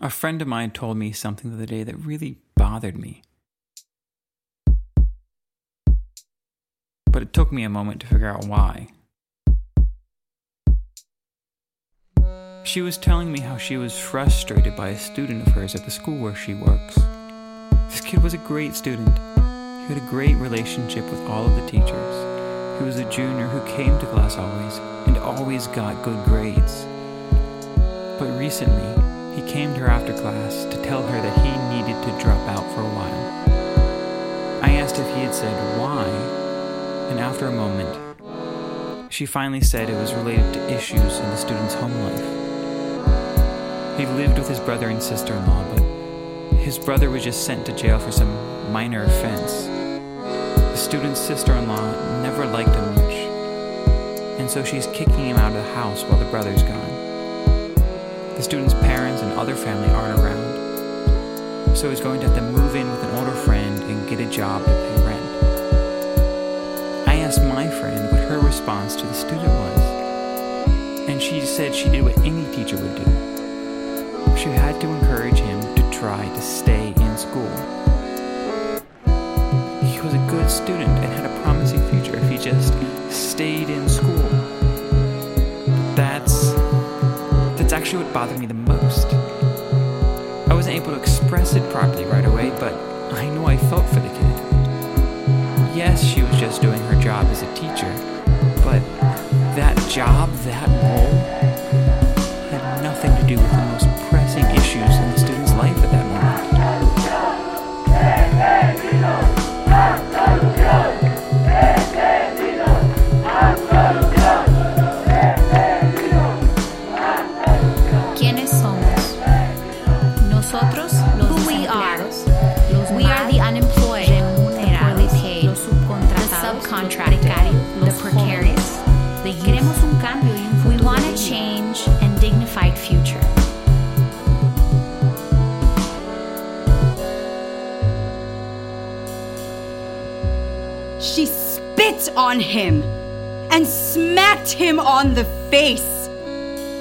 A friend of mine told me something the other day that really bothered me. But it took me a moment to figure out why. She was telling me how she was frustrated by a student of hers at the school where she works. This kid was a great student. He had a great relationship with all of the teachers. He was a junior who came to class always and always got good grades. But recently, he came to her after class to tell her that he needed to drop out for a while. I asked if he had said why, and after a moment, she finally said it was related to issues in the student's home life. He lived with his brother and sister in law, but his brother was just sent to jail for some minor offense. The student's sister in law never liked him much, and so she's kicking him out of the house while the brother's gone. The student's parents and other family aren't around, so he's going to have to move in with an older friend and get a job to pay rent. I asked my friend what her response to the student was, and she said she did what any teacher would do. She had to encourage him to try to stay in school. He was a good student and had a promising future if he just stayed in school. Actually what bothered me the most. I wasn't able to express it properly right away, but I know I felt for the kid. Yes, she was just doing her job as a teacher, but that job, that role, on him and smacked him on the face.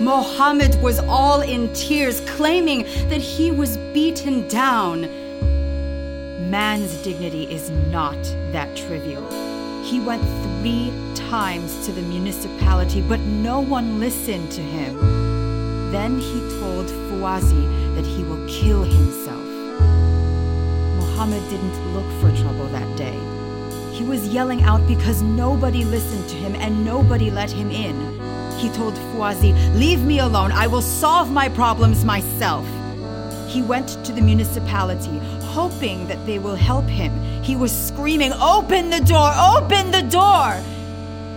Mohammed was all in tears, claiming that he was beaten down. Man's dignity is not that trivial. He went three times to the municipality, but no one listened to him. Then he told Fuazi that he will kill himself. Mohammed didn't look for trouble that day. He was yelling out because nobody listened to him and nobody let him in. He told Fuazi, Leave me alone, I will solve my problems myself. He went to the municipality, hoping that they will help him. He was screaming, Open the door! Open the door!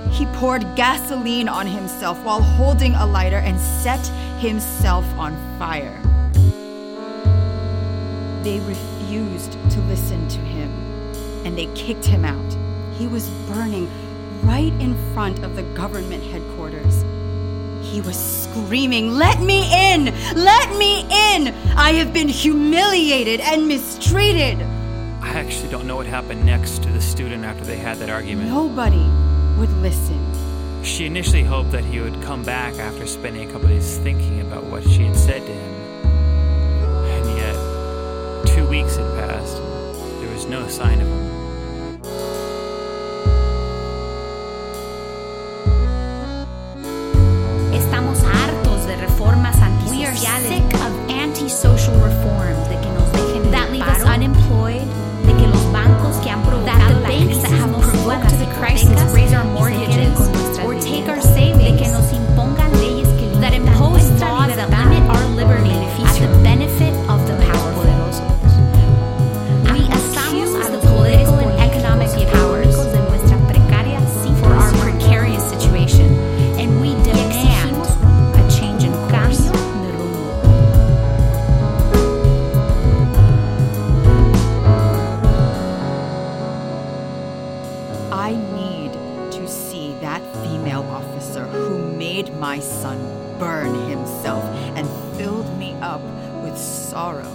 He poured gasoline on himself while holding a lighter and set himself on fire. They refused to listen to him and they kicked him out. He was burning right in front of the government headquarters. He was screaming, Let me in! Let me in! I have been humiliated and mistreated! I actually don't know what happened next to the student after they had that argument. Nobody would listen. She initially hoped that he would come back after spending a couple days thinking about what she had said to him. And yet, two weeks had passed, and there was no sign of him. I need to see that female officer who made my son burn himself and filled me up with sorrow.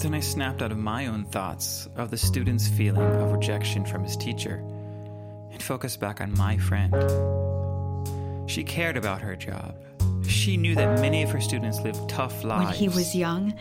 Then I snapped out of my own thoughts of the student's feeling of rejection from his teacher and focused back on my friend. She cared about her job. She knew that many of her students lived tough lives. When he was young,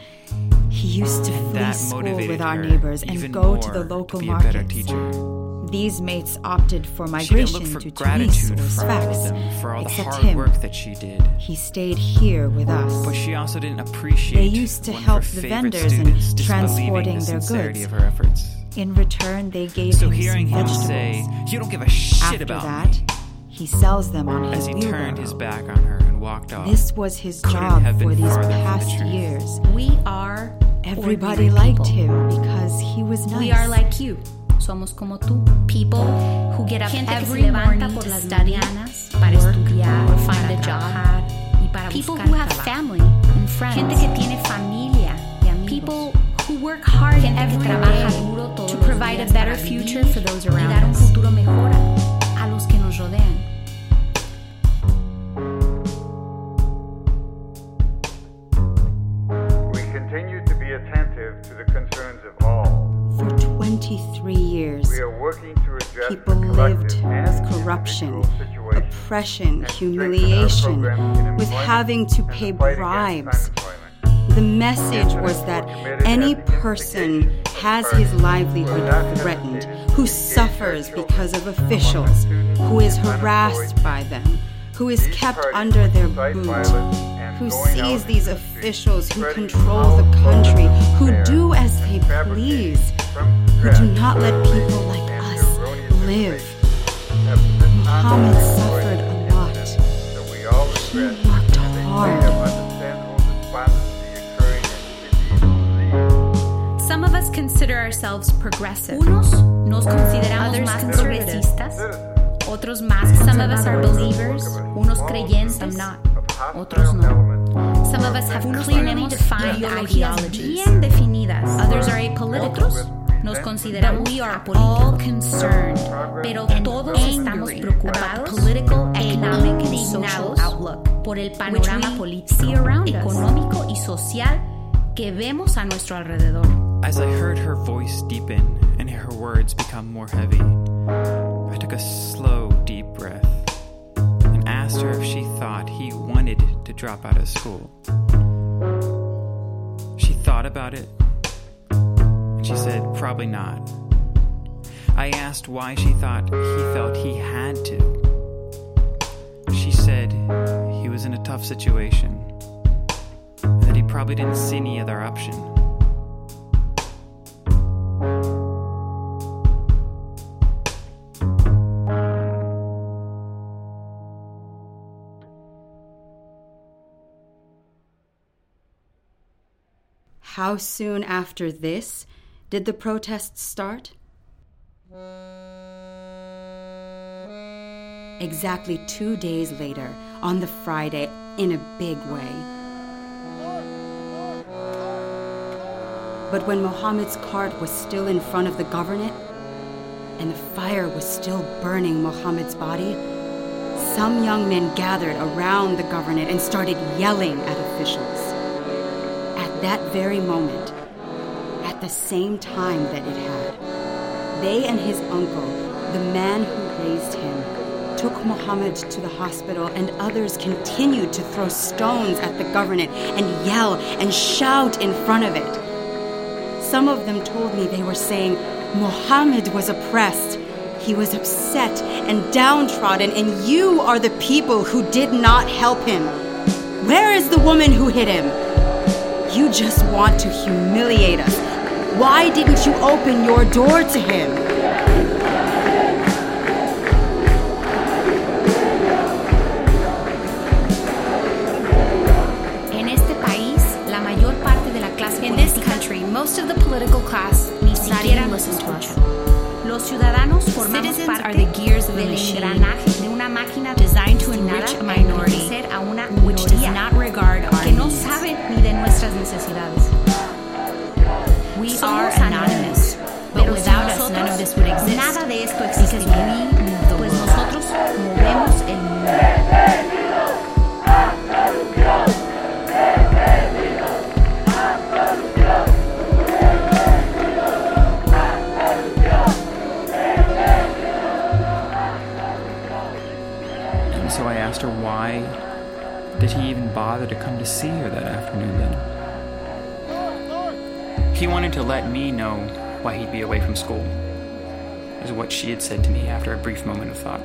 he used to flee school with our neighbors and go to the local to be a better markets. teacher. These mates opted for She didn't migration look for to Tunis gratitude or from all of Sfax, them for all the except hard him. work that she did. He stayed here with us. But she also didn't appreciate They used to one of help her the favorite vendors in students disbelieving transporting the their sincerity goods. of her efforts. In return, they gave So him hearing some him vegetables. say, "You don't give a shit After about that, me," he sells them on as his he wheelbarrow. turned his back on her and walked off. This was his job for these farther from the past truth. years. We are Everybody liked people. him because he was nice. We are like you. Somos como tú. People who get up Gente que se every levanta por las mañanas para work, estudiar, or find para a job, trabajar, y para people buscar who have trabajo. family and friends, Gente que tiene familia y amigos. people who work hard Gente que every trabaja day duro todos to provide a better future for those y around dar un futuro mejor a los que nos rodean. People lived with corruption, oppression, and strengthen our humiliation, with having to pay bribes. The message was that any person has his livelihood threatened, who suffers because of officials, who is harassed by them, who is kept under their boot, who sees these into the streets, officials who control the country, who do as they please, who do not let people like and us erroneous live. information have been Muhammad suffered a lot. incidents that we all He worked hard. have understandable despondency occurring in cities believed Some of us consider ourselves progressive. Unos nos consideramos Others más progresistas. Otros más some of us are believers, unos creyentes, Some not. otros no. Some of us have clearly defined ideologies. bien definidas. Others are apolitical. Nos consideramos we are all concerned Pero todos estamos preocupados political, economic, and social indignados outlook por el panorama político, económico y social que vemos a nuestro alrededor. As I heard her voice deepen and her words become more heavy, I took a slow, deep breath and asked her if she thought he wanted to drop out of school. She thought about it she said, probably not. I asked why she thought he felt he had to. She said he was in a tough situation that he probably didn't see any other option. How soon after this did the protests start? Exactly two days later, on the Friday, in a big way. But when Mohammed's cart was still in front of the governorate, and the fire was still burning Mohammed's body, some young men gathered around the governorate and started yelling at officials. At that very moment, the same time that it had, they and his uncle, the man who raised him, took Muhammad to the hospital, and others continued to throw stones at the government and yell and shout in front of it. Some of them told me they were saying Muhammad was oppressed. He was upset and downtrodden, and you are the people who did not help him. Where is the woman who hit him? You just want to humiliate us. Why didn't you open your door to him? En este país, la mayor parte de la clase In this country, most of the political class ni not siquiera even nos listen to escucha. us. Los ciudadanos formamos Citizens parte are the gears of a machine engranaje de una máquina designed to enrich a a minority, a una which does not regard our que no needs. sabe ni de nuestras necesidades. We Somos are anonymous, but pero without sin us, none of nosotros, this would exist. Nada de esto Because existiría, we move the pues nosotros movemos el mundo. He wanted to let me know why he'd be away from school, is what she had said to me after a brief moment of thought.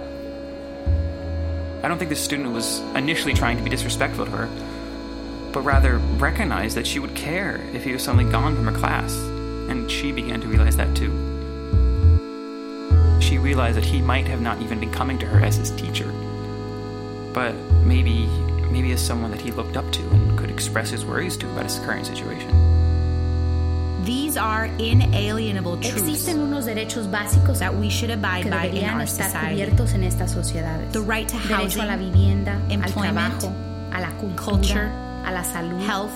I don't think the student was initially trying to be disrespectful to her, but rather recognized that she would care if he was suddenly gone from her class, and she began to realize that too. She realized that he might have not even been coming to her as his teacher, but maybe maybe as someone that he looked up to and could express his worries to about his current situation. These are inalienable truths Existen unos derechos básicos that we should abide que by in deberían our estar society. cubiertos en estas sociedades. The right to Derecho a la vivienda, al trabajo, a la cultura, culture, a la salud, health,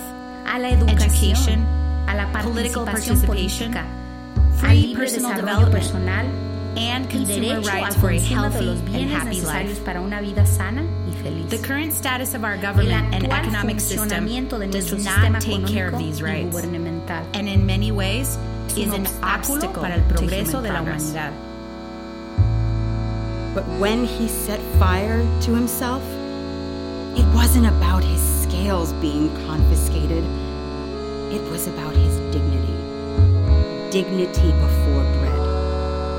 a la educación, a la participación política, free al libre personal desarrollo development, personal and y consumer derecho al rights for a healthy and happy life. para una vida sana y feliz. The current status of our government and economic system does not take care of these rights, and in many ways is an obstacle para el to progreso human de la progress. humanidad. But when he set fire to himself, it wasn't about his scales being confiscated. It was about his dignity. Dignity before bread.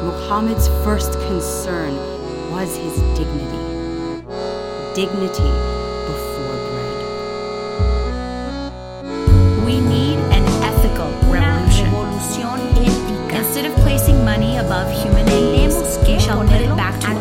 Muhammad's first concern was his dignity. Dignity before bread. We need an ethical revolution. Instead of placing money above human needs, we shall put it back to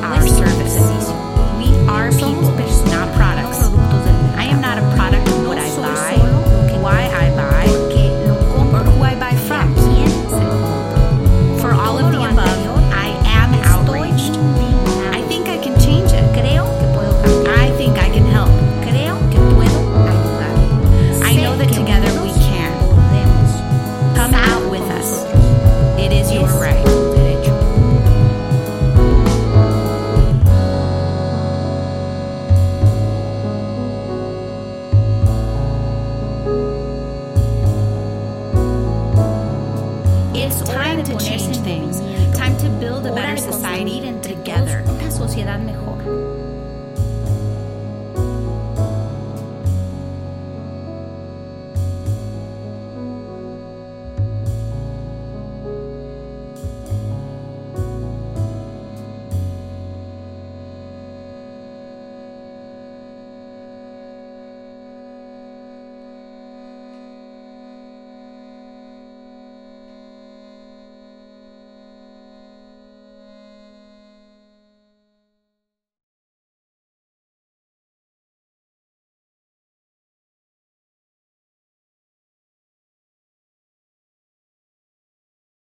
to change things. Time to build a better society together. una sociedad mejor.